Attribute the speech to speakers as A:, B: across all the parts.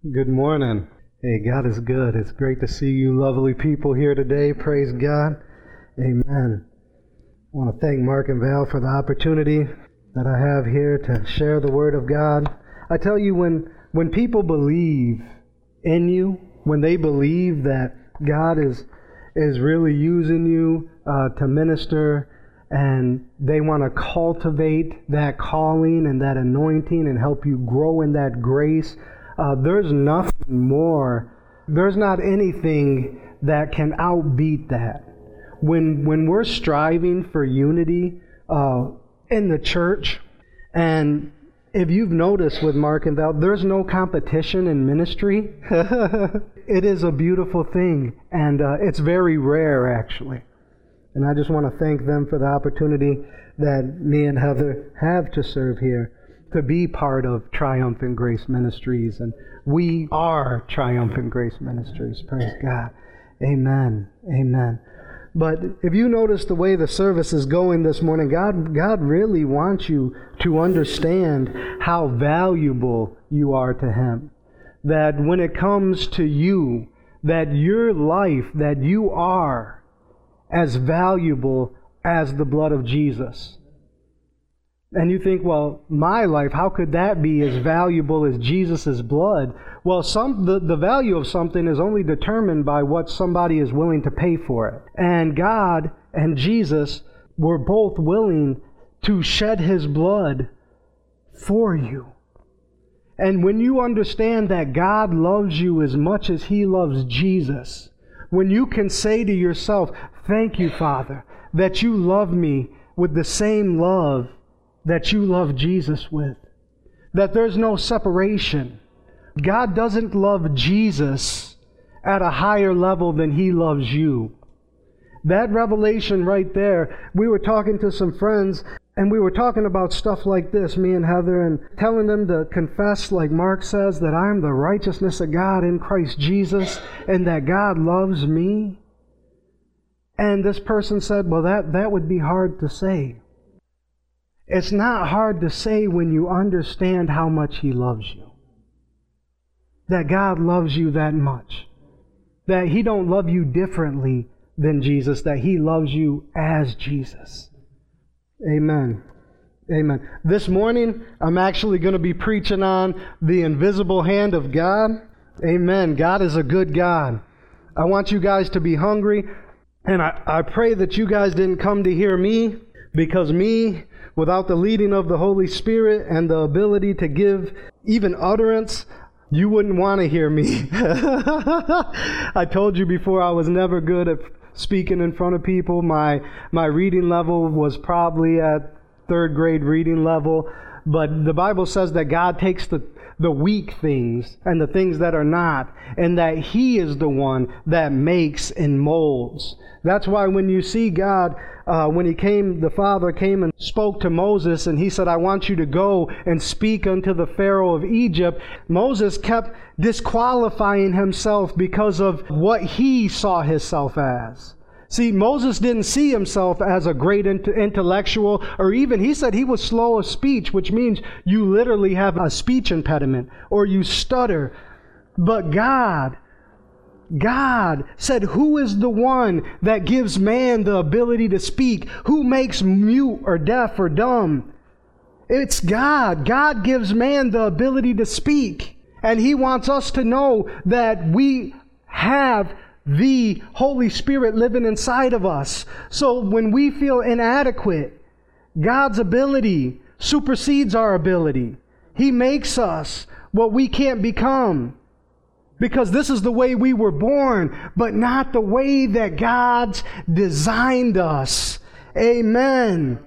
A: Good morning. Hey, God is good. It's great to see you lovely people here today. Praise God. Amen. I want to thank Mark and Val for the opportunity that I have here to share the Word of God. I tell you, when, when people believe in you, when they believe that God is, is really using you uh, to minister and they want to cultivate that calling and that anointing and help you grow in that grace, uh, there's nothing more, there's not anything that can outbeat that. When, when we're striving for unity uh, in the church, and if you've noticed with Mark and Val, there's no competition in ministry. it is a beautiful thing, and uh, it's very rare, actually. And I just want to thank them for the opportunity that me and Heather have to serve here to be part of Triumphant Grace Ministries. And we are Triumphant Grace Ministries. Praise God. Amen. Amen. But if you notice the way the service is going this morning, God, God really wants you to understand how valuable you are to Him. That when it comes to you, that your life, that you are as valuable as the blood of Jesus. And you think, well, my life, how could that be as valuable as Jesus' blood? Well, some, the, the value of something is only determined by what somebody is willing to pay for it. And God and Jesus were both willing to shed his blood for you. And when you understand that God loves you as much as he loves Jesus, when you can say to yourself, Thank you, Father, that you love me with the same love that you love Jesus with. That there's no separation. God doesn't love Jesus at a higher level than he loves you. That revelation right there, we were talking to some friends and we were talking about stuff like this, me and Heather, and telling them to confess, like Mark says, that I am the righteousness of God in Christ Jesus and that God loves me. And this person said, Well, that, that would be hard to say. It's not hard to say when you understand how much He loves you. That God loves you that much. That He don't love you differently than Jesus, that He loves you as Jesus. Amen. Amen. This morning, I'm actually going to be preaching on the invisible hand of God. Amen. God is a good God. I want you guys to be hungry, and I, I pray that you guys didn't come to hear me because me without the leading of the Holy Spirit and the ability to give even utterance, you wouldn't want to hear me. I told you before I was never good at speaking in front of people. My my reading level was probably at third grade reading level, but the Bible says that God takes the the weak things and the things that are not, and that He is the one that makes and molds. That's why when you see God, uh, when He came, the Father came and spoke to Moses, and He said, I want you to go and speak unto the Pharaoh of Egypt. Moses kept disqualifying himself because of what he saw himself as. See, Moses didn't see himself as a great intellectual, or even he said he was slow of speech, which means you literally have a speech impediment or you stutter. But God, God said, Who is the one that gives man the ability to speak? Who makes mute or deaf or dumb? It's God. God gives man the ability to speak. And He wants us to know that we have the Holy Spirit living inside of us. So when we feel inadequate, God's ability supersedes our ability. He makes us what we can't become. Because this is the way we were born, but not the way that God's designed us. Amen.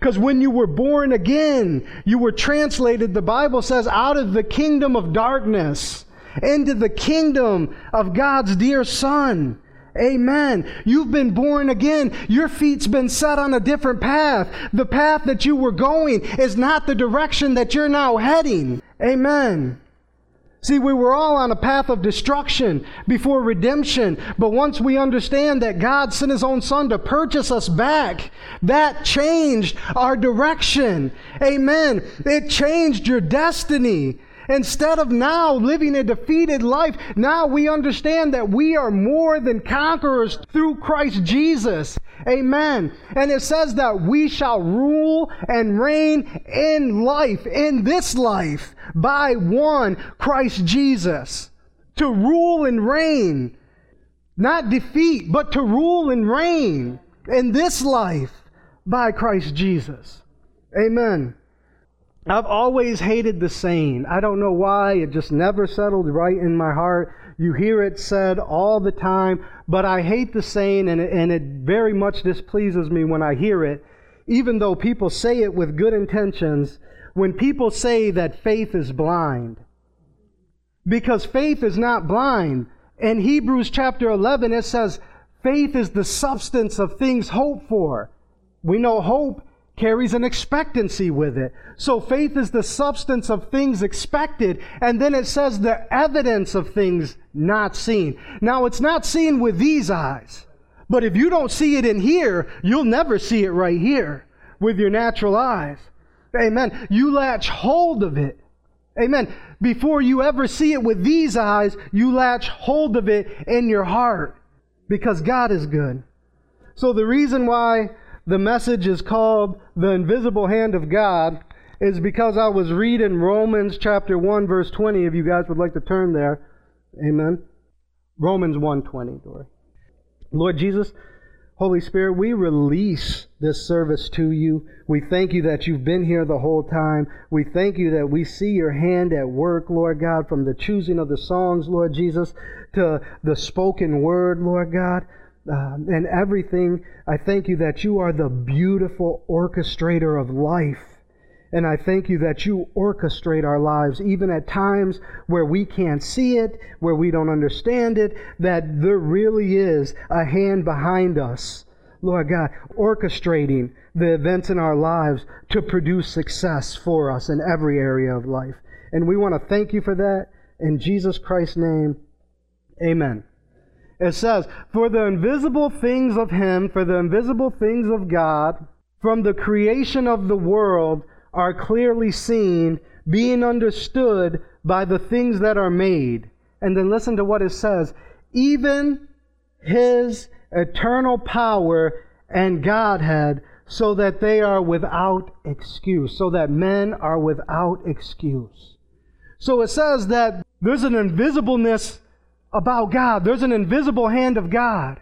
A: Because when you were born again, you were translated, the Bible says, out of the kingdom of darkness into the kingdom of God's dear Son. Amen. You've been born again. Your feet's been set on a different path. The path that you were going is not the direction that you're now heading. Amen. See, we were all on a path of destruction before redemption, but once we understand that God sent His own Son to purchase us back, that changed our direction. Amen. It changed your destiny. Instead of now living a defeated life, now we understand that we are more than conquerors through Christ Jesus. Amen. And it says that we shall rule and reign in life, in this life, by one Christ Jesus. To rule and reign. Not defeat, but to rule and reign in this life by Christ Jesus. Amen. I've always hated the saying. I don't know why. It just never settled right in my heart. You hear it said all the time, but I hate the saying, and it, and it very much displeases me when I hear it, even though people say it with good intentions. When people say that faith is blind, because faith is not blind. In Hebrews chapter 11, it says, faith is the substance of things hoped for. We know hope carries an expectancy with it. So faith is the substance of things expected, and then it says the evidence of things not seen. Now it's not seen with these eyes, but if you don't see it in here, you'll never see it right here with your natural eyes. Amen. You latch hold of it. Amen. Before you ever see it with these eyes, you latch hold of it in your heart because God is good. So the reason why the message is called The Invisible Hand of God is because I was reading Romans chapter 1 verse 20 if you guys would like to turn there. Amen. Romans 1:20, Dory. Lord Jesus, Holy Spirit, we release this service to you. We thank you that you've been here the whole time. We thank you that we see your hand at work, Lord God, from the choosing of the songs, Lord Jesus, to the spoken word, Lord God um, and everything. I thank you that you are the beautiful orchestrator of life. And I thank you that you orchestrate our lives, even at times where we can't see it, where we don't understand it, that there really is a hand behind us, Lord God, orchestrating the events in our lives to produce success for us in every area of life. And we want to thank you for that. In Jesus Christ's name, amen. It says, For the invisible things of Him, for the invisible things of God, from the creation of the world, are clearly seen, being understood by the things that are made. And then listen to what it says even His eternal power and Godhead, so that they are without excuse, so that men are without excuse. So it says that there's an invisibleness about God. There's an invisible hand of God,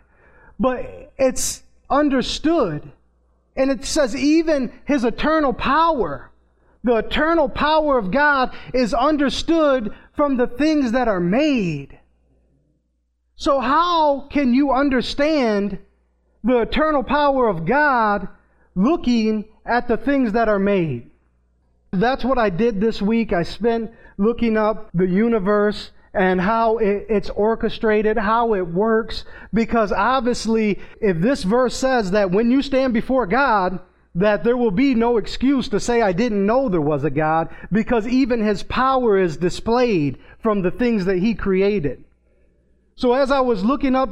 A: but it's understood. And it says, even his eternal power, the eternal power of God is understood from the things that are made. So, how can you understand the eternal power of God looking at the things that are made? That's what I did this week. I spent looking up the universe and how it, it's orchestrated, how it works. Because obviously, if this verse says that when you stand before God, that there will be no excuse to say, I didn't know there was a God, because even His power is displayed from the things that He created. So as I was looking up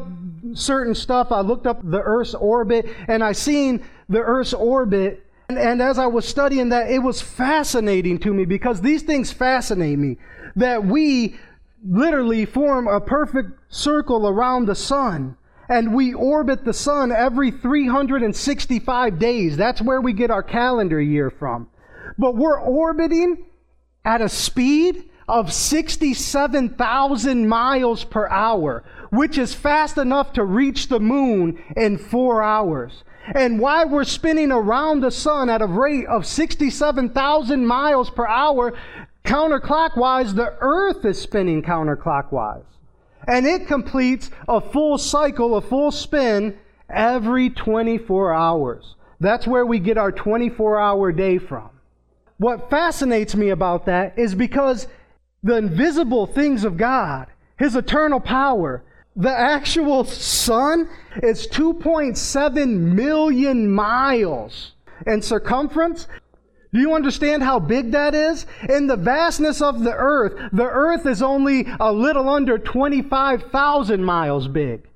A: certain stuff, I looked up the Earth's orbit, and I seen the Earth's orbit and, and, as I was studying that, it was fascinating to me because these things fascinate me. That we literally form a perfect circle around the sun. And we orbit the sun every 365 days. That's where we get our calendar year from. But we're orbiting at a speed of 67,000 miles per hour, which is fast enough to reach the moon in four hours. And why we're spinning around the sun at a rate of 67,000 miles per hour, counterclockwise, the earth is spinning counterclockwise. And it completes a full cycle, a full spin every 24 hours. That's where we get our 24 hour day from. What fascinates me about that is because the invisible things of God, His eternal power, the actual sun is 2.7 million miles in circumference do you understand how big that is? In the vastness of the earth, the earth is only a little under 25,000 miles big.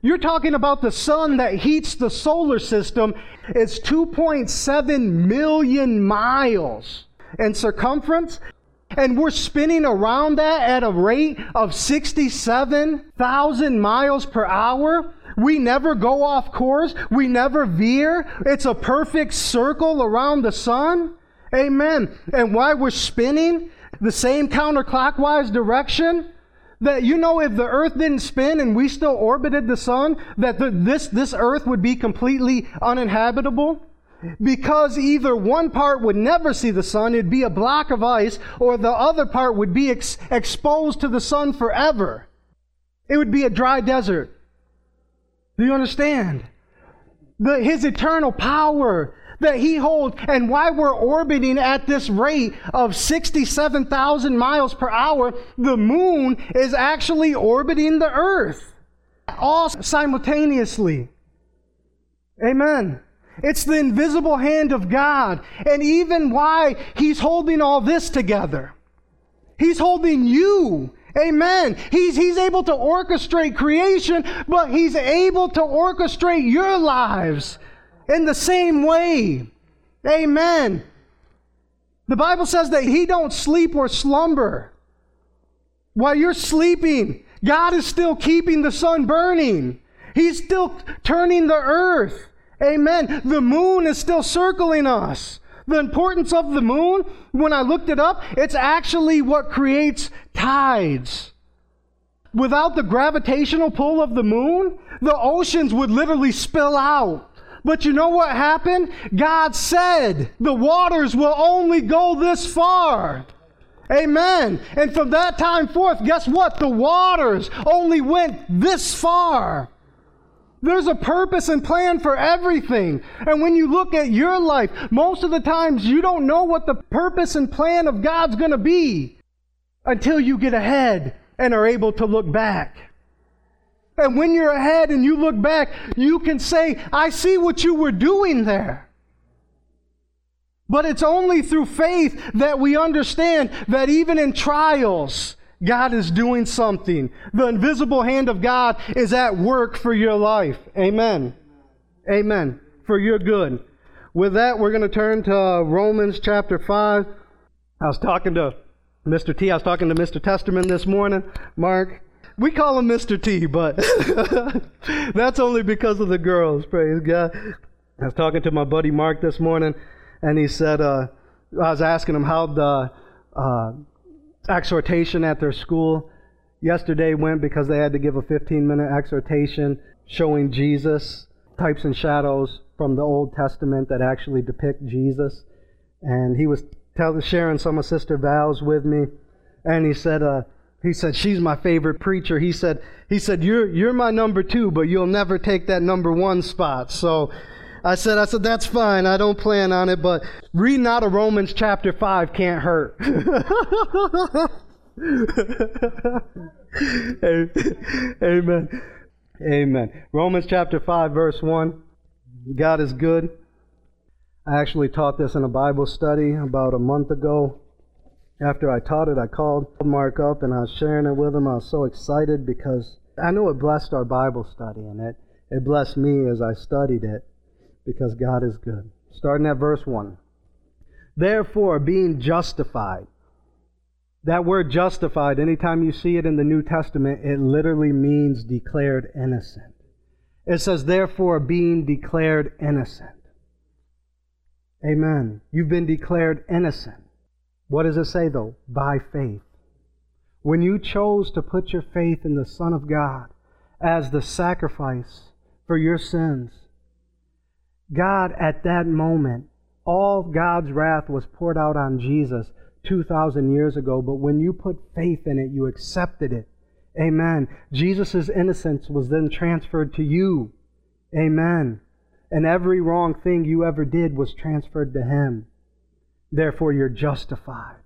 A: You're talking about the sun that heats the solar system. It's 2.7 million miles in circumference. And we're spinning around that at a rate of 67,000 miles per hour. We never go off course. We never veer. It's a perfect circle around the sun. Amen. And why we're spinning the same counterclockwise direction, that you know if the earth didn't spin and we still orbited the sun, that the, this, this earth would be completely uninhabitable? Because either one part would never see the sun, it'd be a block of ice, or the other part would be ex- exposed to the sun forever. It would be a dry desert. Do you understand? The, his eternal power that he holds and why we're orbiting at this rate of 67,000 miles per hour, the moon is actually orbiting the earth all simultaneously. Amen. It's the invisible hand of God. And even why He's holding all this together. He's holding you. Amen. He's, he's able to orchestrate creation, but He's able to orchestrate your lives in the same way. Amen. The Bible says that He don't sleep or slumber. While you're sleeping, God is still keeping the sun burning. He's still turning the earth. Amen. The moon is still circling us. The importance of the moon, when I looked it up, it's actually what creates tides. Without the gravitational pull of the moon, the oceans would literally spill out. But you know what happened? God said the waters will only go this far. Amen. And from that time forth, guess what? The waters only went this far. There's a purpose and plan for everything. And when you look at your life, most of the times you don't know what the purpose and plan of God's going to be until you get ahead and are able to look back. And when you're ahead and you look back, you can say, I see what you were doing there. But it's only through faith that we understand that even in trials, God is doing something. The invisible hand of God is at work for your life. Amen. Amen. For your good. With that, we're going to turn to uh, Romans chapter 5. I was talking to Mr. T. I was talking to Mr. Testerman this morning. Mark, we call him Mr. T, but that's only because of the girls, praise God. I was talking to my buddy Mark this morning, and he said, uh, I was asking him how the uh, exhortation at their school yesterday went because they had to give a 15 minute exhortation showing Jesus, types and shadows from the Old Testament that actually depict Jesus. And he was telling, sharing some of Sister Val's with me, and he said, uh, he said, She's my favorite preacher. He said, he said, You're you're my number two, but you'll never take that number one spot. So I said, I said, that's fine. I don't plan on it, but reading out of Romans chapter five can't hurt. Amen. Amen. Romans chapter 5, verse 1. God is good. I actually taught this in a Bible study about a month ago. After I taught it, I called Mark up and I was sharing it with him. I was so excited because I know it blessed our Bible study and it, it blessed me as I studied it because God is good. Starting at verse 1. Therefore, being justified. That word justified, anytime you see it in the New Testament, it literally means declared innocent. It says, therefore, being declared innocent. Amen. You've been declared innocent. What does it say though? By faith. When you chose to put your faith in the Son of God as the sacrifice for your sins, God at that moment, all God's wrath was poured out on Jesus 2,000 years ago, but when you put faith in it, you accepted it. Amen. Jesus' innocence was then transferred to you. Amen. And every wrong thing you ever did was transferred to Him. Therefore, you're justified.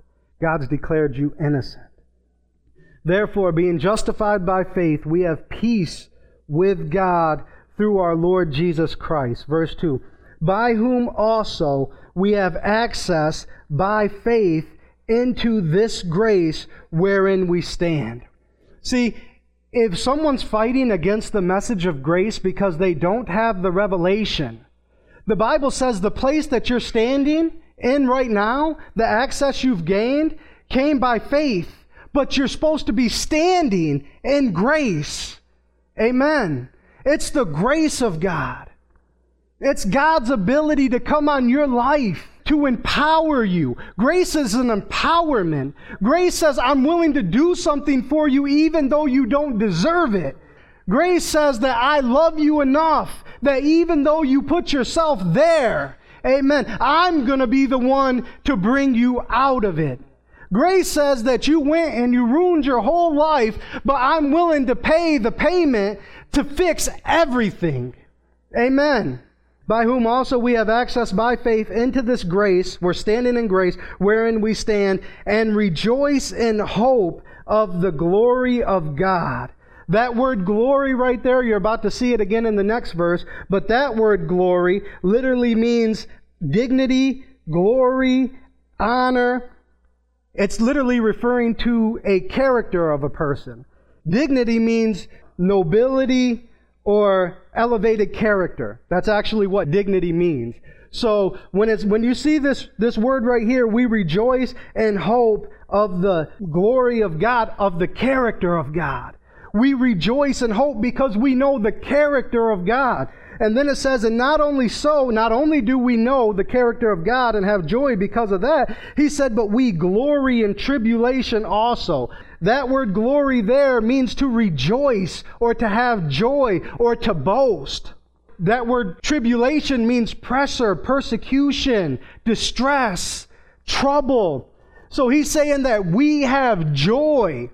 A: God's declared you innocent. Therefore, being justified by faith, we have peace with God through our Lord Jesus Christ. Verse 2 By whom also we have access by faith into this grace wherein we stand. See, if someone's fighting against the message of grace because they don't have the revelation, the Bible says the place that you're standing in right now, the access you've gained, came by faith, but you're supposed to be standing in grace. Amen. It's the grace of God. It's God's ability to come on your life to empower you. Grace is an empowerment. Grace says, I'm willing to do something for you even though you don't deserve it. Grace says that I love you enough that even though you put yourself there, amen, I'm going to be the one to bring you out of it. Grace says that you went and you ruined your whole life, but I'm willing to pay the payment to fix everything. Amen. By whom also we have access by faith into this grace, we're standing in grace, wherein we stand, and rejoice in hope of the glory of God. That word glory right there, you're about to see it again in the next verse, but that word glory literally means dignity, glory, honor. It's literally referring to a character of a person. Dignity means nobility or elevated character. That's actually what dignity means. So when it's when you see this this word right here, we rejoice and hope of the glory of God, of the character of God. We rejoice and hope because we know the character of God. And then it says, and not only so, not only do we know the character of God and have joy because of that, he said, but we glory in tribulation also. That word glory there means to rejoice or to have joy or to boast. That word tribulation means pressure, persecution, distress, trouble. So he's saying that we have joy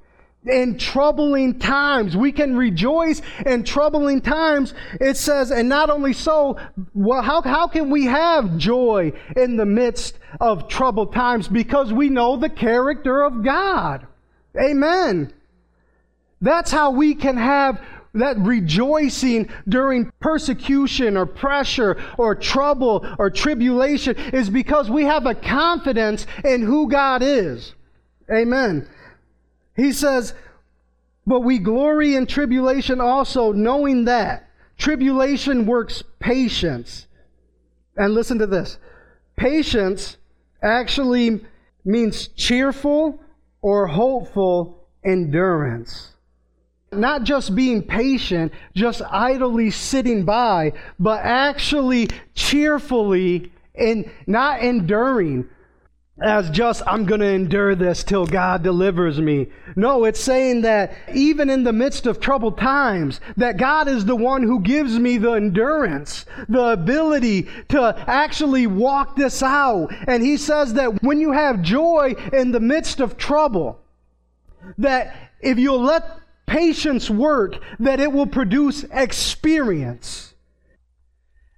A: in troubling times. We can rejoice in troubling times. It says, and not only so, well, how, how can we have joy in the midst of troubled times? Because we know the character of God. Amen. That's how we can have that rejoicing during persecution or pressure or trouble or tribulation is because we have a confidence in who God is. Amen. He says, But we glory in tribulation also, knowing that tribulation works patience. And listen to this patience actually means cheerful or hopeful endurance. Not just being patient, just idly sitting by, but actually cheerfully and not enduring, as just, I'm going to endure this till God delivers me. No, it's saying that even in the midst of troubled times, that God is the one who gives me the endurance, the ability to actually walk this out. And He says that when you have joy in the midst of trouble, that if you'll let patience work, that it will produce experience.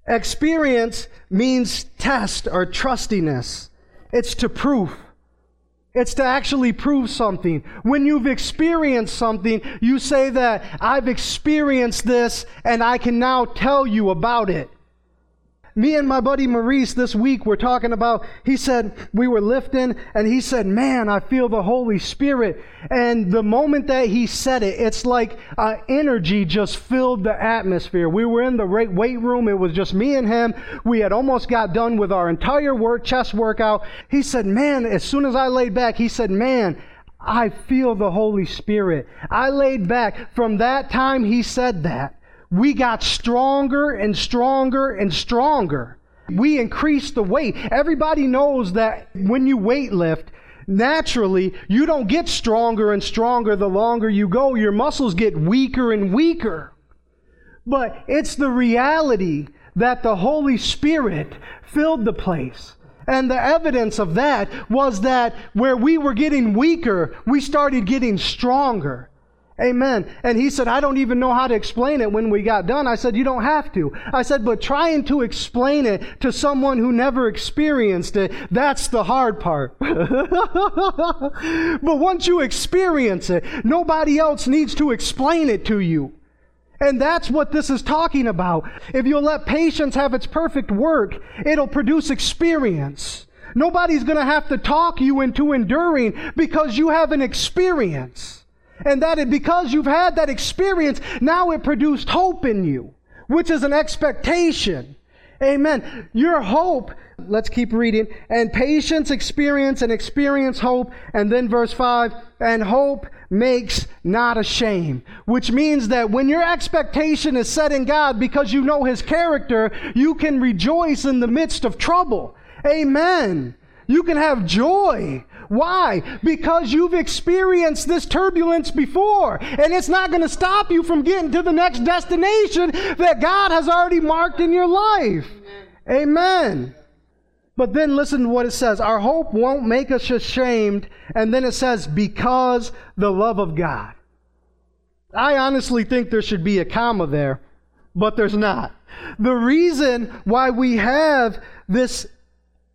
A: Experience means test or trustiness. It's to prove. It's to actually prove something. When you've experienced something, you say that I've experienced this and I can now tell you about it. Me and my buddy Maurice this week were talking about, he said, we were lifting, and he said, Man, I feel the Holy Spirit. And the moment that he said it, it's like uh, energy just filled the atmosphere. We were in the weight room, it was just me and him. We had almost got done with our entire work, chest workout. He said, Man, as soon as I laid back, he said, Man, I feel the Holy Spirit. I laid back. From that time, he said that we got stronger and stronger and stronger. We increased the weight. Everybody knows that when you weight lift, naturally, you don't get stronger and stronger the longer you go. Your muscles get weaker and weaker. But it's the reality that the Holy Spirit filled the place. And the evidence of that was that where we were getting weaker, we started getting stronger. Amen. And he said, I don't even know how to explain it when we got done. I said, You don't have to. I said, But trying to explain it to someone who never experienced it, that's the hard part. but once you experience it, nobody else needs to explain it to you. And that's what this is talking about. If you'll let patience have its perfect work, it'll produce experience. Nobody's going to have to talk you into enduring because you have an experience. And that it, because you've had that experience, now it produced hope in you, which is an expectation. Amen. Your hope, let's keep reading, and patience, experience, and experience hope. And then verse 5, and hope makes not ashamed. Which means that when your expectation is set in God because you know His character, you can rejoice in the midst of trouble. Amen. You can have joy. Why? Because you've experienced this turbulence before. And it's not going to stop you from getting to the next destination that God has already marked in your life. Amen. But then listen to what it says. Our hope won't make us ashamed. And then it says, because the love of God. I honestly think there should be a comma there, but there's not. The reason why we have this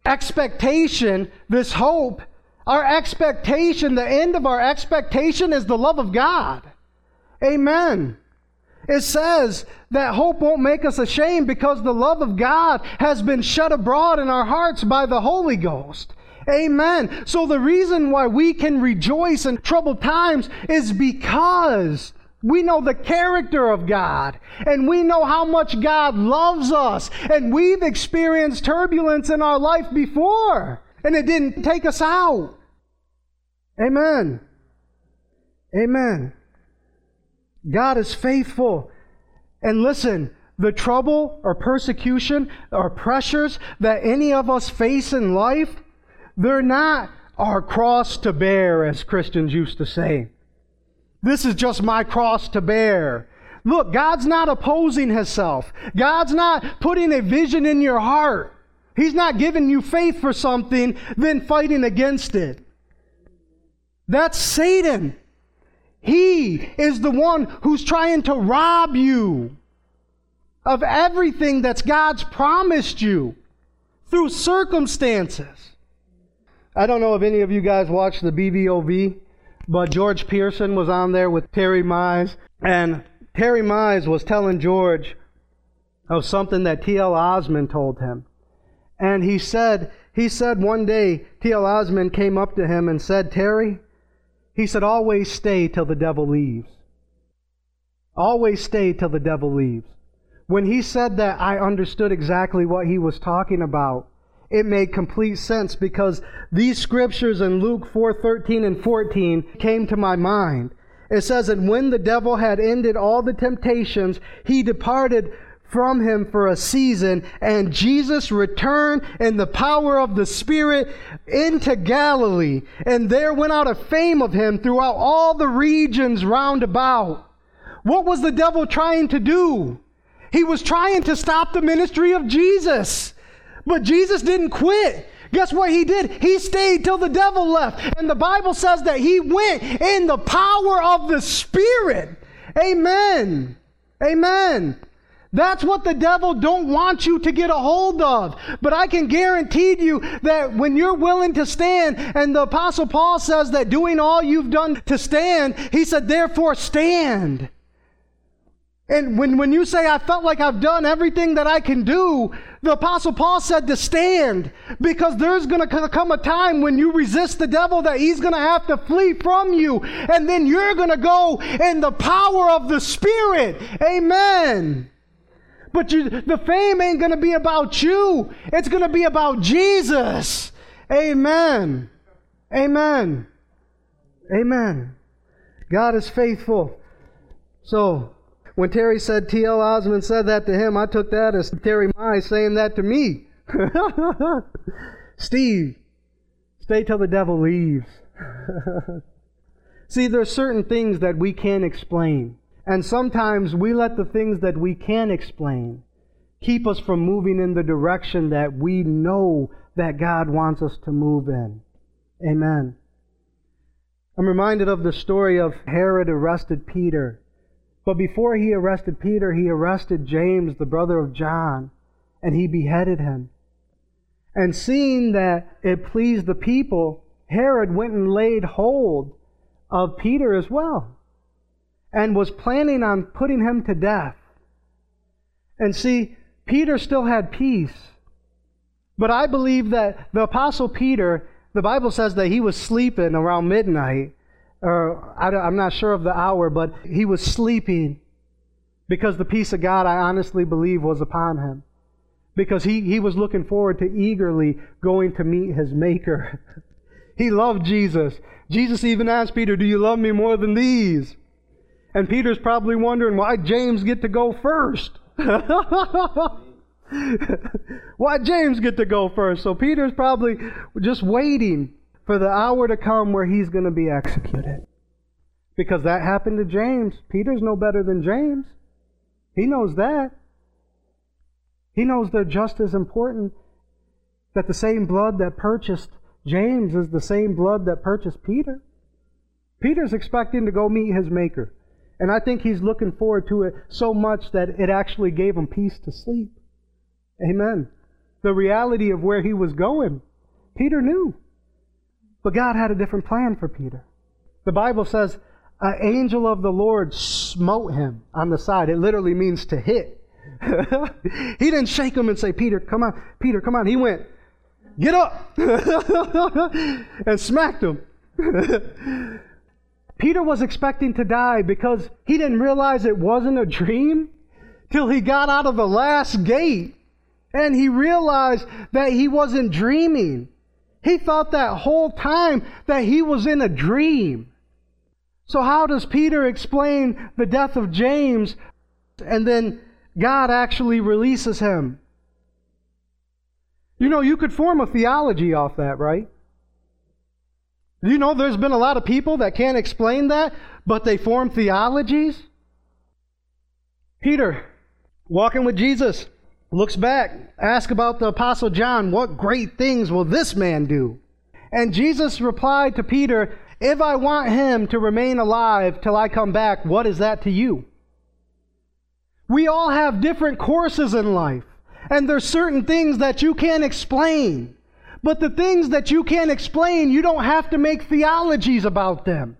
A: expectation, this hope, our expectation, the end of our expectation is the love of God. Amen. It says that hope won't make us ashamed because the love of God has been shed abroad in our hearts by the Holy Ghost. Amen. So the reason why we can rejoice in troubled times is because we know the character of God and we know how much God loves us and we've experienced turbulence in our life before and it didn't take us out. Amen. Amen. God is faithful. And listen, the trouble or persecution or pressures that any of us face in life, they're not our cross to bear, as Christians used to say. This is just my cross to bear. Look, God's not opposing Himself. God's not putting a vision in your heart. He's not giving you faith for something, then fighting against it. That's Satan. He is the one who's trying to rob you of everything that's God's promised you through circumstances. I don't know if any of you guys watched the BVOV. But George Pearson was on there with Terry Mize, and Terry Mize was telling George of something that T.L. Osborn told him. And he said, he said one day, T.L. Came up to him and said, Terry, he said, always stay till the devil leaves. Always stay till the devil leaves. When he said that, I understood exactly what he was talking about it made complete sense because these scriptures in Luke 4:13 and 14 came to my mind. It says, "And when the devil had ended all the temptations, he departed from him for a season, and Jesus returned in the power of the Spirit into Galilee, and there went out a fame of him throughout all the regions round about." What was the devil trying to do? He was trying to stop the ministry of Jesus. But Jesus didn't quit. Guess what he did? He stayed till the devil left. And the Bible says that he went in the power of the Spirit. Amen. Amen. That's what the devil don't want you to get a hold of. But I can guarantee you that when you're willing to stand, and the apostle Paul says that doing all you've done to stand, he said, therefore stand. And when, when you say, I felt like I've done everything that I can do, the Apostle Paul said to stand because there's going to come a time when you resist the devil that he's going to have to flee from you. And then you're going to go in the power of the Spirit. Amen. But you, the fame ain't going to be about you, it's going to be about Jesus. Amen. Amen. Amen. God is faithful. So, when Terry said T.L. Osborn said that to him, I took that as Terry Mize saying that to me. Steve, stay till the devil leaves. See, there's certain things that we can't explain. And sometimes we let the things that we can explain keep us from moving in the direction that we know that God wants us to move in. Amen. I'm reminded of the story of Herod arrested Peter but before he arrested Peter, he arrested James, the brother of John, and he beheaded him. And seeing that it pleased the people, Herod went and laid hold of Peter as well and was planning on putting him to death. And see, Peter still had peace. But I believe that the Apostle Peter, the Bible says that he was sleeping around midnight or I'm not sure of the hour, but he was sleeping because the peace of God, I honestly believe, was upon him. because he, he was looking forward to eagerly going to meet his Maker. he loved Jesus. Jesus even asked Peter, Do you love me more than these? And Peter's probably wondering why James get to go first. why James get to go first? So Peter's probably just waiting for the hour to come where he's going to be executed. Because that happened to James. Peter's no better than James. He knows that. He knows they're just as important. That the same blood that purchased James is the same blood that purchased Peter. Peter's expecting to go meet his Maker. And I think he's looking forward to it so much that it actually gave him peace to sleep. Amen. The reality of where he was going, Peter knew. But God had a different plan for Peter. The Bible says, an angel of the Lord smote him on the side. It literally means to hit. he didn't shake him and say, Peter, come on, Peter, come on. He went, get up, and smacked him. Peter was expecting to die because he didn't realize it wasn't a dream till he got out of the last gate and he realized that he wasn't dreaming. He thought that whole time that he was in a dream. So, how does Peter explain the death of James and then God actually releases him? You know, you could form a theology off that, right? You know, there's been a lot of people that can't explain that, but they form theologies. Peter, walking with Jesus, looks back, asks about the Apostle John, what great things will this man do? And Jesus replied to Peter, If I want him to remain alive till I come back, what is that to you? We all have different courses in life, and there's certain things that you can't explain. But the things that you can't explain, you don't have to make theologies about them.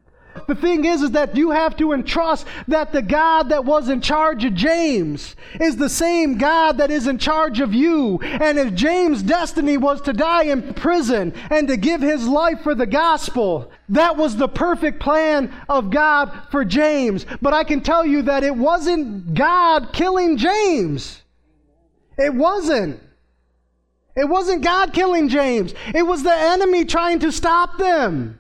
A: The thing is, is that you have to entrust that the God that was in charge of James is the same God that is in charge of you. And if James' destiny was to die in prison and to give his life for the gospel, that was the perfect plan of God for James. But I can tell you that it wasn't God killing James. It wasn't. It wasn't God killing James. It was the enemy trying to stop them.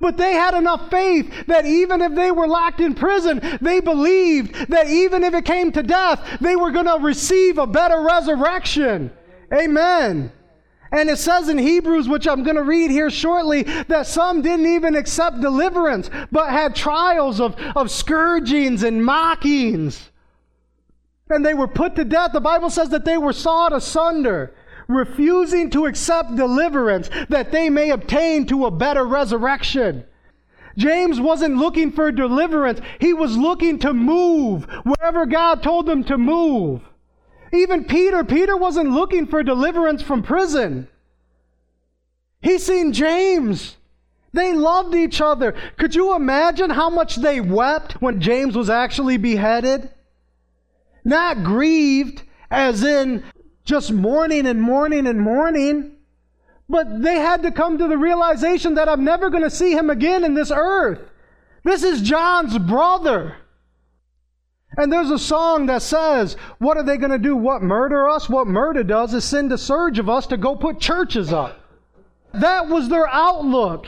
A: But they had enough faith that even if they were locked in prison, they believed that even if it came to death, they were going to receive a better resurrection. Amen. And it says in Hebrews, which I'm going to read here shortly, that some didn't even accept deliverance, but had trials of, of scourgings and mockings. And they were put to death. The Bible says that they were sawed asunder refusing to accept deliverance that they may obtain to a better resurrection. James wasn't looking for deliverance. He was looking to move wherever God told him to move. Even Peter, Peter wasn't looking for deliverance from prison. He seen James. They loved each other. Could you imagine how much they wept when James was actually beheaded? Not grieved, as in just mourning and mourning and mourning. But they had to come to the realization that I'm never going to see him again in this earth. This is John's brother. And there's a song that says, What are they going to do? What murder us? What murder does is send a surge of us to go put churches up. That was their outlook.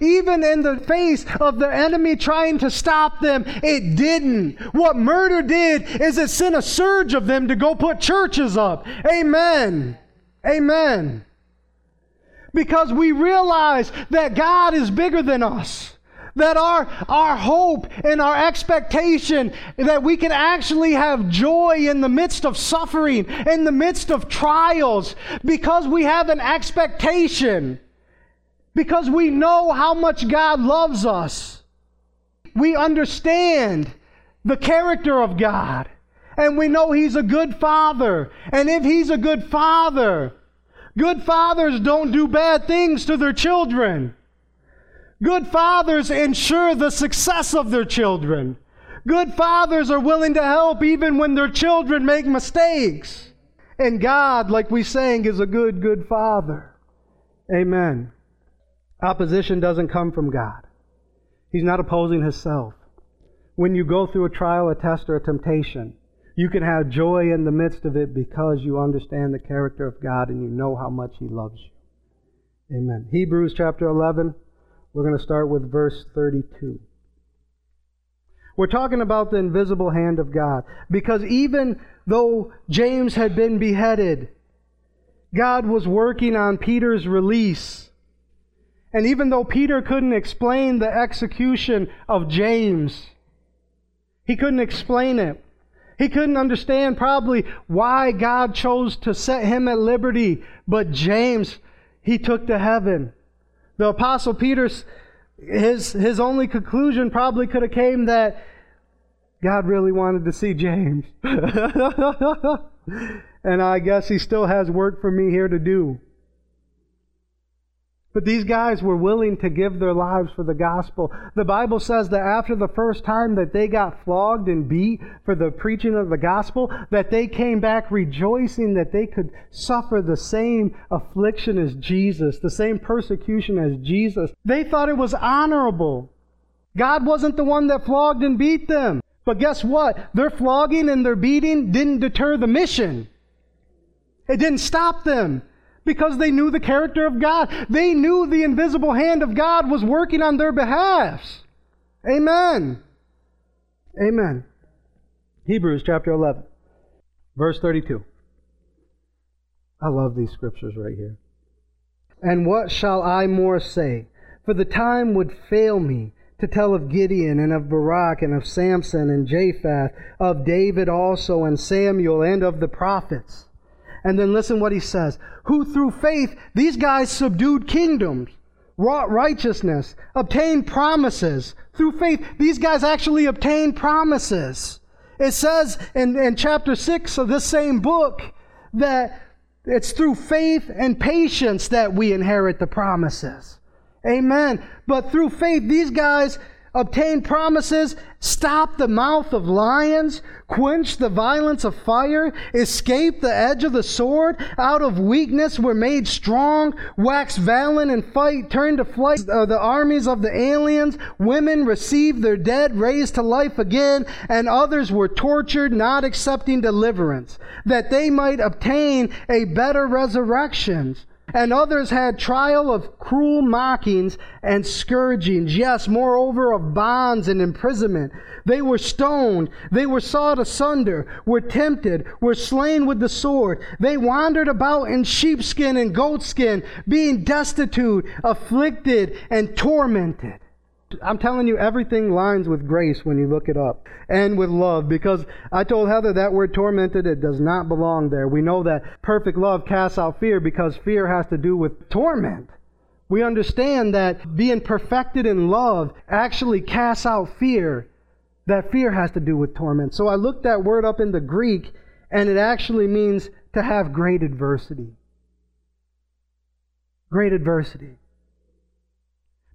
A: Even in the face of the enemy trying to stop them, it didn't. What murder did is it sent a surge of them to go put churches up. Amen. Amen. Because we realize that God is bigger than us. That our, our hope and our expectation that we can actually have joy in the midst of suffering, in the midst of trials, because we have an expectation because we know how much God loves us. We understand the character of God. And we know He's a good father. And if He's a good father, good fathers don't do bad things to their children. Good fathers ensure the success of their children. Good fathers are willing to help even when their children make mistakes. And God, like we sang, is a good, good father. Amen. Opposition doesn't come from God. He's not opposing himself. When you go through a trial, a test, or a temptation, You can have joy in the midst of it because you understand the character of God and you know how much He loves you. Amen. Hebrews chapter 11, we're going to start with verse 32. We're talking about the invisible hand of God because even though James had been beheaded, God was working on Peter's release. And even though Peter couldn't explain the execution of James, he couldn't explain it. He couldn't understand probably why God chose to set him at liberty, but James, he took to heaven. The apostle Peter, his, his only conclusion probably could have came that God really wanted to see James. and I guess he still has work for me here to do. But these guys were willing to give their lives for the gospel. The Bible says that after the first time that they got flogged and beat for the preaching of the gospel, that they came back rejoicing that they could suffer the same affliction as Jesus, the same persecution as Jesus. They thought it was honorable. God wasn't the one that flogged and beat them. But guess what? Their flogging and their beating didn't deter the mission. It didn't stop them because they knew the character of God. They knew the invisible hand of God was working on their behalf. Amen. Amen. Hebrews chapter 11, verse 32. I love these scriptures right here. And what shall I more say? For the time would fail me to tell of Gideon and of Barak and of Samson and Jephthah, of David also and Samuel and of the prophets and then listen what he says. Who through faith, these guys subdued kingdoms, wrought righteousness, obtained promises. Through faith, these guys actually obtained promises. It says in, in chapter 6 of this same book that it's through faith and patience that we inherit the promises. Amen. But through faith, these guys obtain promises, stop the mouth of lions, quench the violence of fire, escape the edge of the sword, out of weakness were made strong, wax valiant in fight, turn to flight. Uh, the armies of the aliens, women received their dead raised to life again, and others were tortured, not accepting deliverance, that they might obtain a better resurrection and others had trial of cruel mockings and scourgings, yes, moreover of bonds and imprisonment. They were stoned, they were sawed asunder, were tempted, were slain with the sword. They wandered about in sheepskin and goatskin, being destitute, afflicted, and tormented. I'm telling you, everything lines with grace when you look it up and with love because I told Heather that word tormented, it does not belong there. We know that perfect love casts out fear because fear has to do with torment. We understand that being perfected in love actually casts out fear. That fear has to do with torment. So I looked that word up in the Greek and it actually means to have great adversity. Great adversity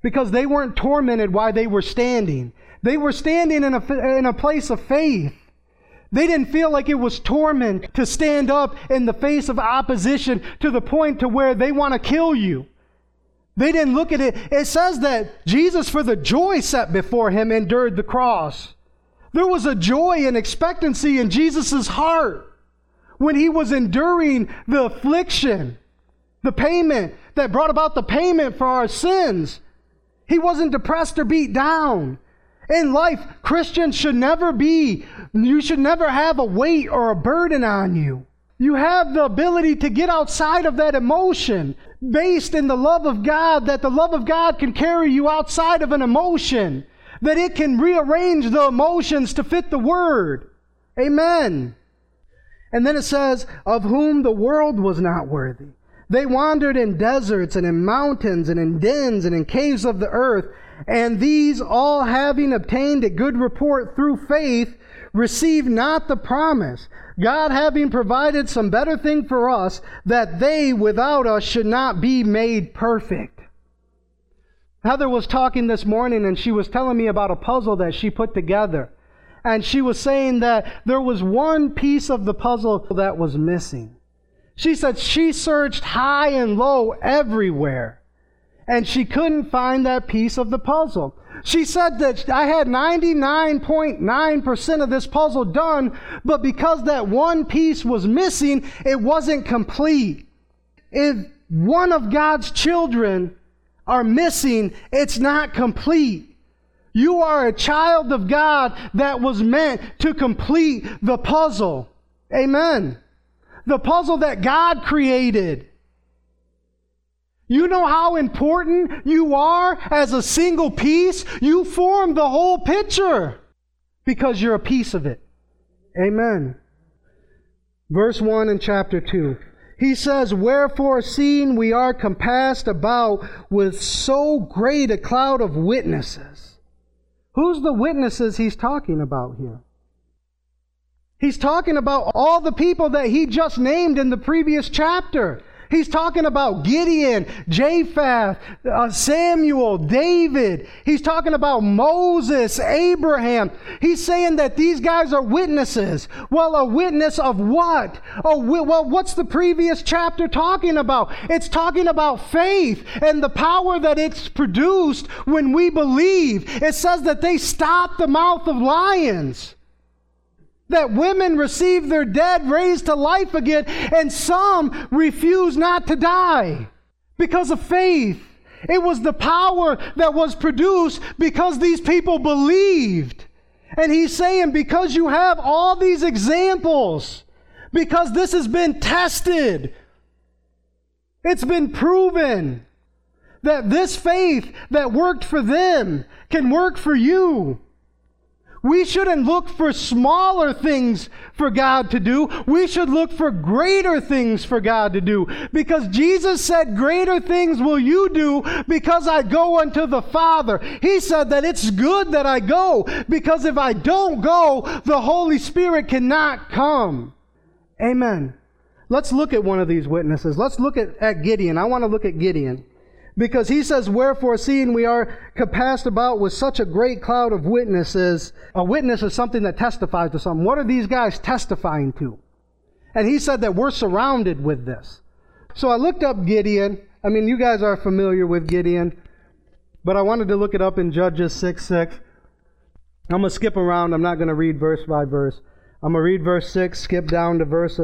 A: because they weren't tormented while they were standing. They were standing in a, in a place of faith. They didn't feel like it was torment to stand up in the face of opposition to the point to where they want to kill you. They didn't look at it. It says that Jesus, for the joy set before him, endured the cross. There was a joy and expectancy in Jesus' heart when he was enduring the affliction, the payment that brought about the payment for our sins. He wasn't depressed or beat down. In life, Christians should never be, you should never have a weight or a burden on you. You have the ability to get outside of that emotion based in the love of God, that the love of God can carry you outside of an emotion, that it can rearrange the emotions to fit the word. Amen. And then it says, of whom the world was not worthy. They wandered in deserts and in mountains and in dens and in caves of the earth. And these all having obtained a good report through faith, received not the promise. God having provided some better thing for us, that they without us should not be made perfect. Heather was talking this morning and she was telling me about a puzzle that she put together. And she was saying that there was one piece of the puzzle that was missing. She said she searched high and low everywhere. and she couldn't find that piece of the puzzle. She said that I had 99.9% of this puzzle done, but because that one piece was missing, it wasn't complete. If one of God's children are missing, it's not complete. You are a child of God that was meant to complete the puzzle. Amen. The puzzle that God created. You know how important you are as a single piece? You form the whole picture because you're a piece of it. Amen. Verse 1 in chapter 2. He says, Wherefore, seeing we are compassed about with so great a cloud of witnesses. Who's the witnesses he's talking about here? He's talking about all the people that he just named in the previous chapter. He's talking about Gideon, Jephthah, uh, Samuel, David. He's talking about Moses, Abraham. He's saying that these guys are witnesses. Well, a witness of what? Oh, well, what's the previous chapter talking about? It's talking about faith and the power that it's produced when we believe. It says that they stopped the mouth of lions that women receive their dead raised to life again, and some refuse not to die because of faith. It was the power that was produced because these people believed. And he's saying, because you have all these examples, because this has been tested, it's been proven that this faith that worked for them can work for you. We shouldn't look for smaller things for God to do. We should look for greater things for God to do. Because Jesus said, Greater things will you do because I go unto the Father. He said that it's good that I go because if I don't go, the Holy Spirit cannot come. Amen. Let's look at one of these witnesses. Let's look at, at Gideon. I want to look at Gideon. Because he says, Wherefore, seeing we are compassed about with such a great cloud of witnesses, a witness is something that testifies to something. What are these guys testifying to? And he said that we're surrounded with this. So I looked up Gideon. I mean, you guys are familiar with Gideon, but I wanted to look it up in Judges 6 6. I'm going to skip around. I'm not going to read verse by verse. I'm going to read verse 6, skip down to verse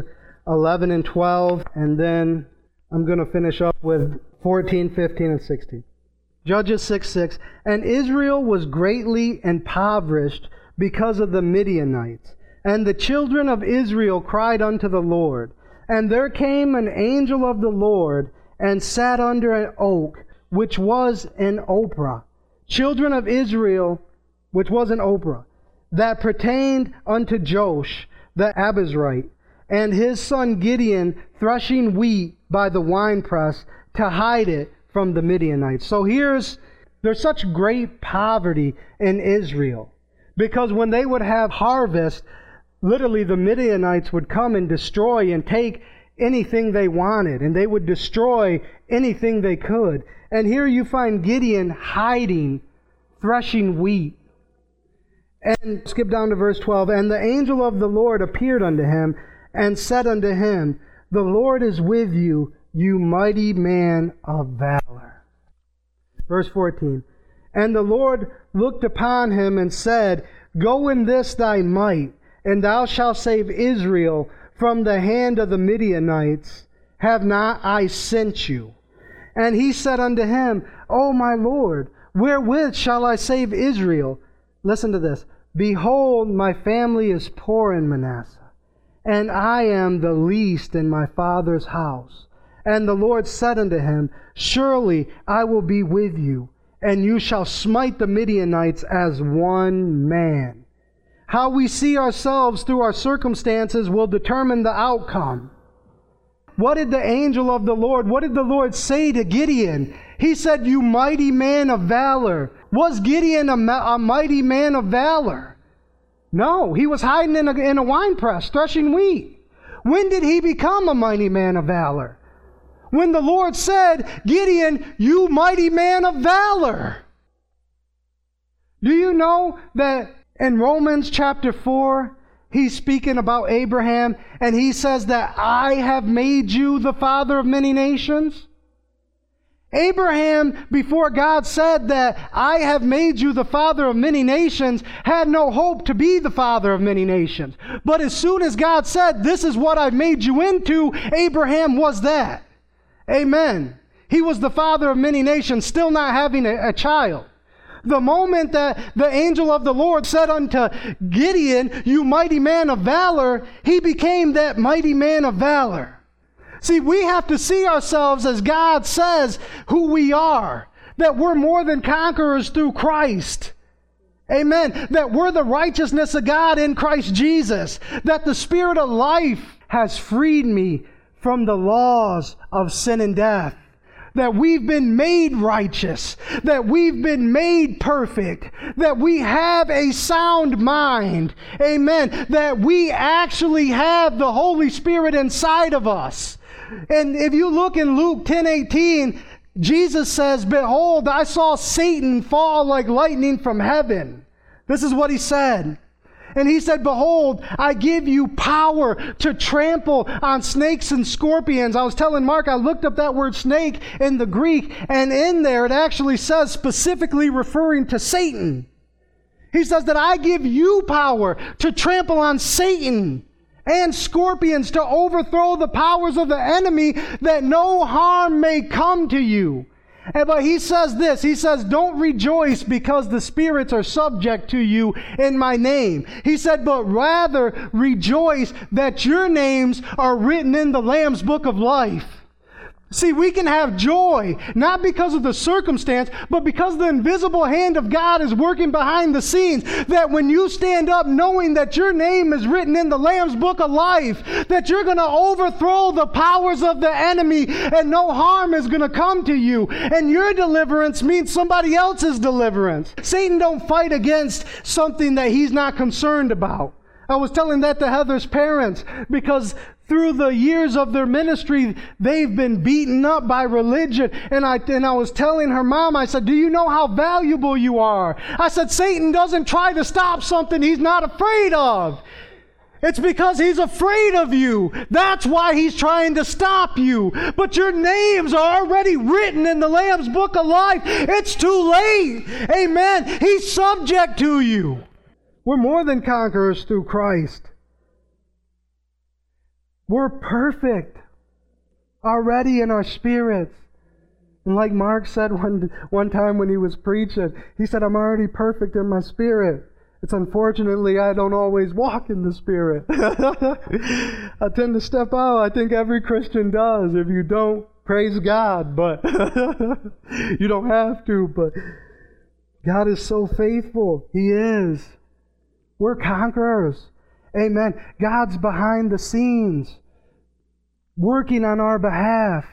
A: 11 and 12, and then I'm going to finish up with 14, 15, and 16. Judges 6 6. And Israel was greatly impoverished because of the Midianites. And the children of Israel cried unto the Lord. And there came an angel of the Lord and sat under an oak, which was an Ophrah. Children of Israel, which was an Ophrah, that pertained unto Joash the Abiezrite, and his son Gideon threshing wheat by the winepress to hide it from the Midianites. So here's, there's such great poverty in Israel because when they would have harvest, literally the Midianites would come and destroy and take anything they wanted, and they would destroy anything they could. And here you find Gideon hiding, threshing wheat. And skip down to verse 12. And the angel of the Lord appeared unto him and said unto him, The Lord is with you, you mighty man of valor. Verse 14. And the Lord looked upon him and said, Go in this thy might, and thou shalt save Israel from the hand of the Midianites. Have not I sent you? And he said unto him, O my Lord, wherewith shall I save Israel? Listen to this. Behold, my family is poor in Manasseh, and I am the least in my father's house. And the Lord said unto him, Surely I will be with you, and you shall smite the Midianites as one man. How we see ourselves through our circumstances will determine the outcome. What did the angel of the Lord, what did the Lord say to Gideon? He said, You mighty man of valor. Was Gideon a, a mighty man of valor? No, he was hiding in a, in a wine press, threshing wheat. When did he become a mighty man of valor? When the Lord said, Gideon, you mighty man of valor. Do you know that in Romans chapter 4, he's speaking about Abraham and he says that I have made you the father of many nations? Abraham, before God said that I have made you the father of many nations, had no hope to be the father of many nations. But as soon as God said, This is what I've made you into, Abraham was that. Amen. He was the father of many nations, still not having a, a child. The moment that the angel of the Lord said unto Gideon, You mighty man of valor, he became that mighty man of valor. See, we have to see ourselves as God says who we are, that we're more than conquerors through Christ. Amen. That we're the righteousness of God in Christ Jesus. That the Spirit of life has freed me from the laws of sin and death. That we've been made righteous. That we've been made perfect. That we have a sound mind. Amen. That we actually have the Holy Spirit inside of us. And if you look in Luke 10 18, Jesus says, Behold, I saw Satan fall like lightning from heaven. This is what he said. And he said, Behold, I give you power to trample on snakes and scorpions. I was telling Mark, I looked up that word snake in the Greek, and in there it actually says specifically referring to Satan. He says that I give you power to trample on Satan and scorpions to overthrow the powers of the enemy that no harm may come to you. And, but he says this, he says, don't rejoice because the spirits are subject to you in my name. He said, but rather rejoice that your names are written in the Lamb's book of life. See, we can have joy, not because of the circumstance, but because the invisible hand of God is working behind the scenes. That when you stand up knowing that your name is written in the Lamb's book of life, that you're going to overthrow the powers of the enemy and no harm is going to come to you. And your deliverance means somebody else's deliverance. Satan don't fight against something that he's not concerned about. I was telling that to Heather's parents because through the years of their ministry, they've been beaten up by religion. And I, and I was telling her mom, I said, Do you know how valuable you are? I said, Satan doesn't try to stop something he's not afraid of. It's because he's afraid of you. That's why he's trying to stop you. But your names are already written in the Lamb's book of life. It's too late. Amen. He's subject to you. We're more than conquerors through Christ. We're perfect already in our spirits. And like Mark said one, one time when he was preaching, he said, I'm already perfect in my spirit. It's unfortunately I don't always walk in the spirit. I tend to step out. I think every Christian does. If you don't, praise God, but you don't have to. But God is so faithful. He is. We're conquerors. Amen. God's behind the scenes, working on our behalf.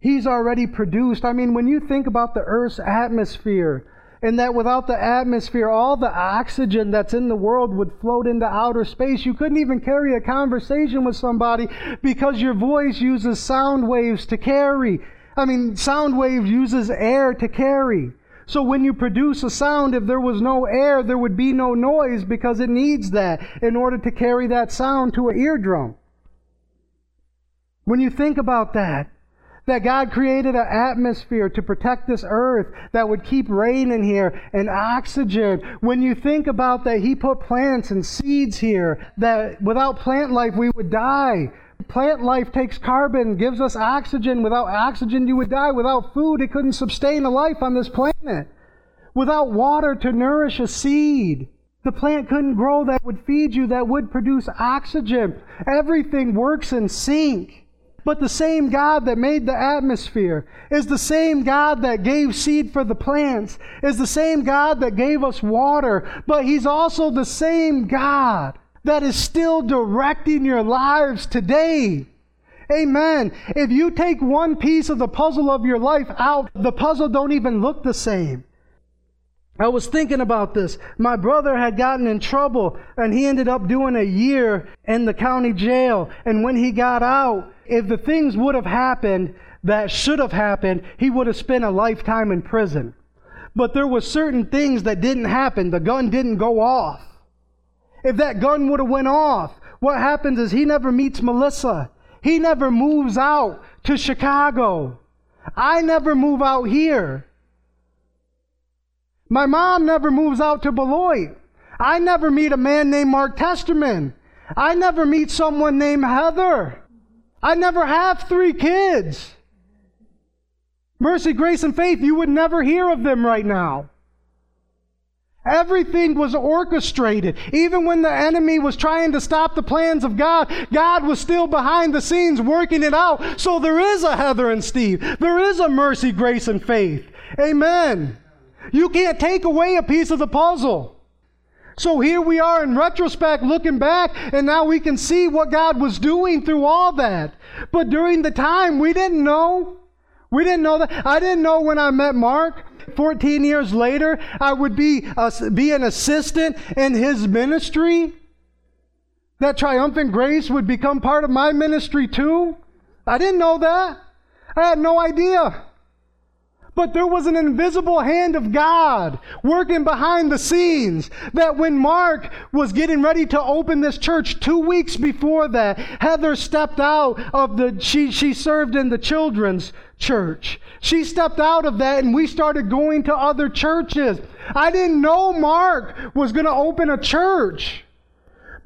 A: He's already produced. I mean, when you think about the Earth's atmosphere, and that without the atmosphere, all the oxygen that's in the world would float into outer space. You couldn't even carry a conversation with somebody because your voice uses sound waves to carry. I mean, sound waves uses air to carry. So when you produce a sound, if there was no air, there would be no noise because it needs that in order to carry that sound to an eardrum. When you think about that, that God created an atmosphere to protect this earth that would keep rain in here and oxygen. When you think about that, He put plants and seeds here that without plant life we would die. Plant life takes carbon, gives us oxygen. Without oxygen, you would die. Without food, it couldn't sustain a life on this planet. Without water to nourish a seed, the plant couldn't grow that would feed you, that would produce oxygen. Everything works in sync. But the same God that made the atmosphere is the same God that gave seed for the plants, is the same God that gave us water, but He's also the same God that is still directing your lives today. Amen. If you take one piece of the puzzle of your life out, the puzzle don't even look the same. I was thinking about this. My brother had gotten in trouble and he ended up doing a year in the county jail. And when he got out, if the things would have happened that should have happened, he would have spent a lifetime in prison. But there were certain things that didn't happen. The gun didn't go off. If that gun would have went off, what happens is he never meets Melissa. He never moves out to Chicago. I never move out here. My mom never moves out to Beloit. I never meet a man named Mark Testerman. I never meet someone named Heather. I never have three kids. Mercy, grace, and faith, you would never hear of them right now. Everything was orchestrated. Even when the enemy was trying to stop the plans of God, God was still behind the scenes working it out. So there is a Heather and Steve. There is a mercy, grace, and faith. Amen. You can't take away a piece of the puzzle. So here we are in retrospect looking back, and now we can see what God was doing through all that. But during the time, we didn't know. We didn't know that. I didn't know when I met Mark. 14 years later, I would be, be an assistant in his ministry. That triumphant grace would become part of my ministry too. I didn't know that. I had no idea. But there was an invisible hand of God working behind the scenes. That when Mark was getting ready to open this church, two weeks before that, Heather stepped out of the, she, she served in the children's church. She stepped out of that and we started going to other churches. I didn't know Mark was going to open a church.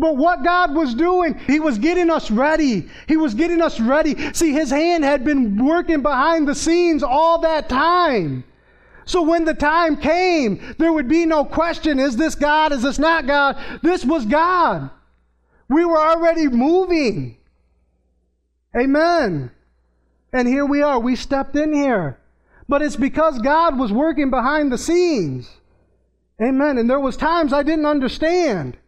A: But what God was doing, He was getting us ready. He was getting us ready. See, His hand had been working behind the scenes all that time. So when the time came, there would be no question is this God? Is this not God? This was God. We were already moving. Amen. And here we are. We stepped in here. But it's because God was working behind the scenes. Amen. And there was times I didn't understand.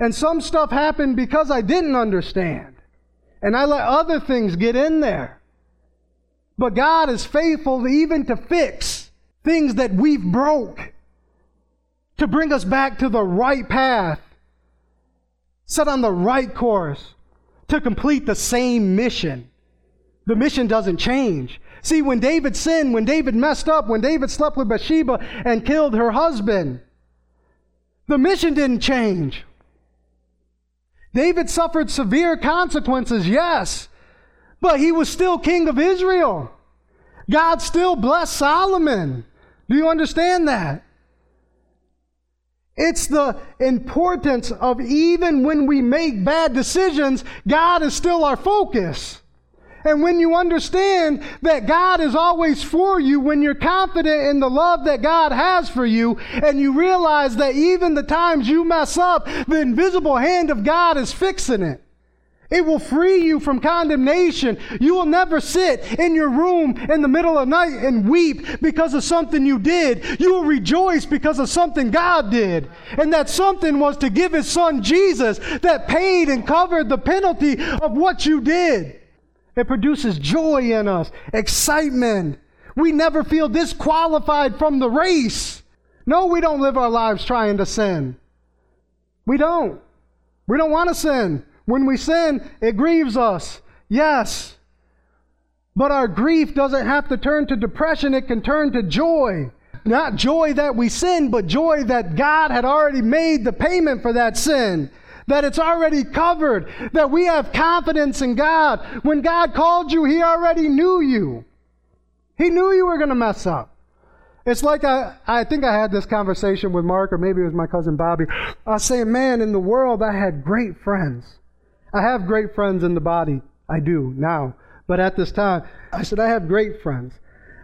A: And some stuff happened because I didn't understand. And I let other things get in there. But God is faithful even to fix things that we've broke to bring us back to the right path, set on the right course to complete the same mission. The mission doesn't change. See, when David sinned, when David messed up, when David slept with Bathsheba and killed her husband, the mission didn't change. David suffered severe consequences, yes, but he was still king of Israel. God still blessed Solomon. Do you understand that? It's the importance of even when we make bad decisions, God is still our focus. And when you understand that God is always for you, when you're confident in the love that God has for you, and you realize that even the times you mess up, the invisible hand of God is fixing it. It will free you from condemnation. You will never sit in your room in the middle of the night and weep because of something you did. You will rejoice because of something God did. And that something was to give His Son Jesus that paid and covered the penalty of what you did. It produces joy in us, excitement. We never feel disqualified from the race. No, we don't live our lives trying to sin. We don't. We don't want to sin. When we sin, it grieves us. Yes. But our grief doesn't have to turn to depression, it can turn to joy. Not joy that we sin, but joy that God had already made the payment for that sin that it's already covered, that we have confidence in God. When God called you, He already knew you. He knew you were going to mess up. It's like I, I think I had this conversation with Mark, or maybe it was my cousin Bobby. I saying, man, in the world, I had great friends. I have great friends in the body. I do now. But at this time, I said, I have great friends.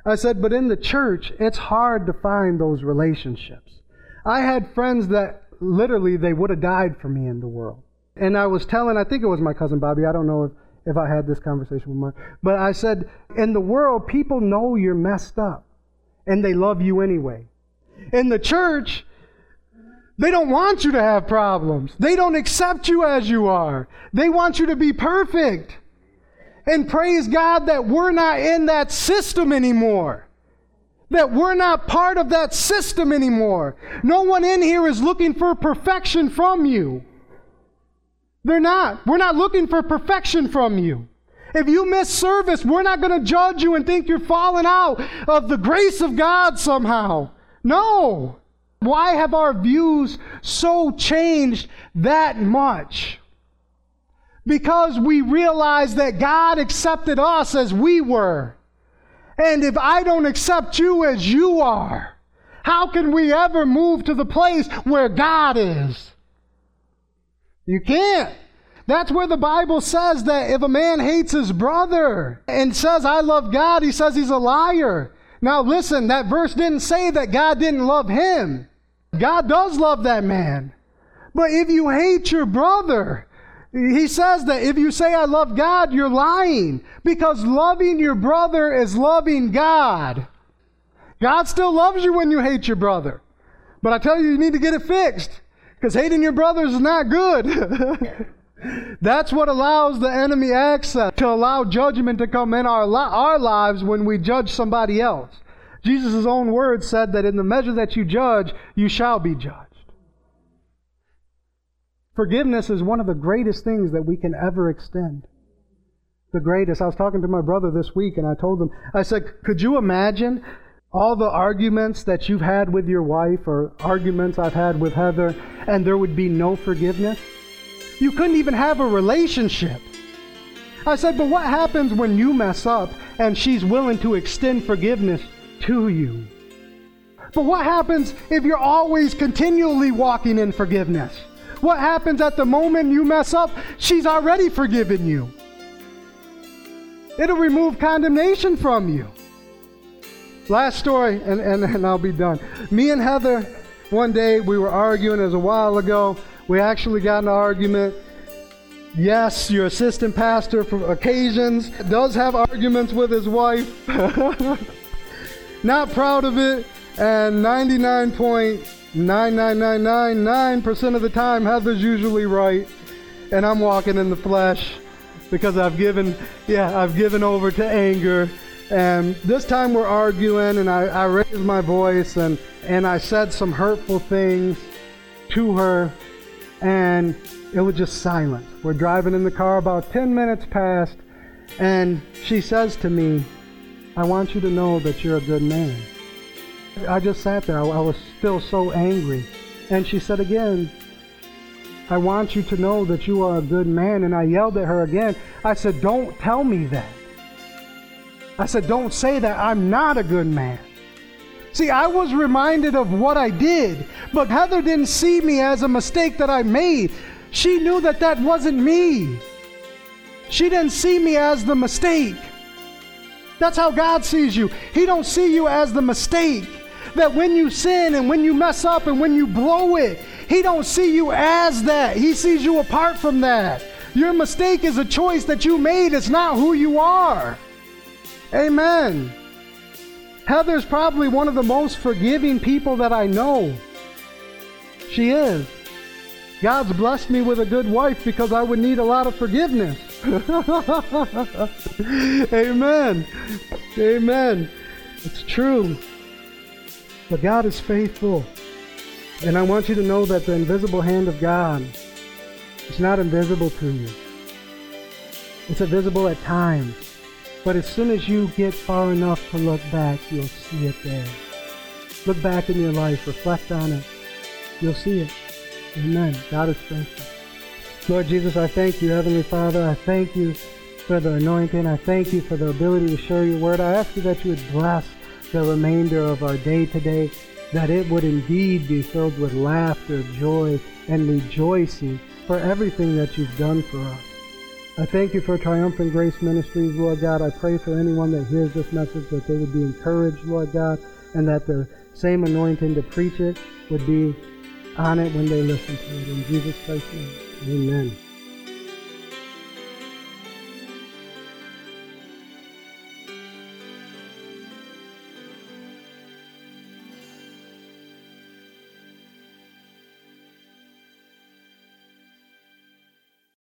A: I said, but in the church, it's hard to find those relationships. I had friends that literally they would have died for me in the world. And I was telling, I think it was my cousin Bobby, I don't know if, if I had this conversation with Mark, but I said, in the world, people know you're messed up and they love you anyway. In the church, they don't want you to have problems. They don't accept you as you are. They want you to be perfect. And praise God that we're not in that system anymore that we're not part of that system anymore. No one in here is looking for perfection from you. They're not. We're not looking for perfection from you. If you miss service, we're not going to judge you and think you're falling out of the grace of God somehow. No. Why have our views so changed that much? Because we realize that God accepted us as we were. And if I don't accept you as you are, how can we ever move to the place where God is? You can't. That's where the Bible says that if a man hates his brother and says, I love God, he says he's a liar. Now, listen, that verse didn't say that God didn't love him. God does love that man. But if you hate your brother, he says that if you say, I love God, you're lying. Because loving your brother is loving God. God still loves you when you hate your brother. But I tell you, you need to get it fixed. Because hating your brother is not good. That's what allows the enemy access to allow judgment to come in our, li- our lives when we judge somebody else. Jesus' own words said that in the measure that you judge, you shall be judged. Forgiveness is one of the greatest things that we can ever extend. The greatest. I was talking to my brother this week and I told him, I said, could you imagine all the arguments that you've had with your wife or arguments I've had with Heather and there would be no forgiveness? You couldn't even have a relationship. I said, but what happens when you mess up and she's willing to extend forgiveness to you? But what happens if you're always continually walking in forgiveness? What happens at the moment you mess up? She's already forgiven you. It'll remove condemnation from you. Last story, and, and, and I'll be done. Me and Heather, one day, we were arguing, as a while ago. We actually got an argument. Yes, your assistant pastor for occasions does have arguments with his wife. Not proud of it. And 99.99999% of the time, Heather's usually right. And I'm walking in the flesh because I've given, yeah, I've given over to anger. And this time we're arguing, and I, I raised my voice and, and I said some hurtful things to her and it was just silent. We're driving in the car about 10 minutes past, and she says to me, I want you to know that you're a good man. I just sat there. I, I was still so angry. And she said again, I want you to know that you are a good man. And I yelled at her again. I said, Don't tell me that. I said, Don't say that. I'm not a good man. See, I was reminded of what I did, but Heather didn't see me as a mistake that I made. She knew that that wasn't me. She didn't see me as the mistake. That's how God sees you. He don't see you as the mistake. That when you sin and when you mess up and when you blow it, he don't see you as that. He sees you apart from that. Your mistake is a choice that you made. It's not who you are. Amen. Heather's probably one of the most forgiving people that I know. She is. God's blessed me with a good wife because I would need a lot of forgiveness. Amen. Amen. It's true. But God is faithful. And I want you to know that the invisible hand of God is not invisible to you. It's invisible at times. But as soon as you get far enough to look back, you'll see it there. Look back in your life, reflect on it. You'll see it. Amen. God is faithful. Lord Jesus, I thank you, Heavenly Father. I thank you for the anointing. I thank you for the ability to share your word. I ask you that you would bless the remainder of our day today, that it would indeed be filled with laughter, joy, and rejoicing for everything that you've done for us. I thank you for Triumphant Grace Ministries, Lord God. I pray for anyone that hears this message that they would be encouraged, Lord God, and that the same anointing to preach it would be on it when they listen to it. In Jesus Christ's name, amen.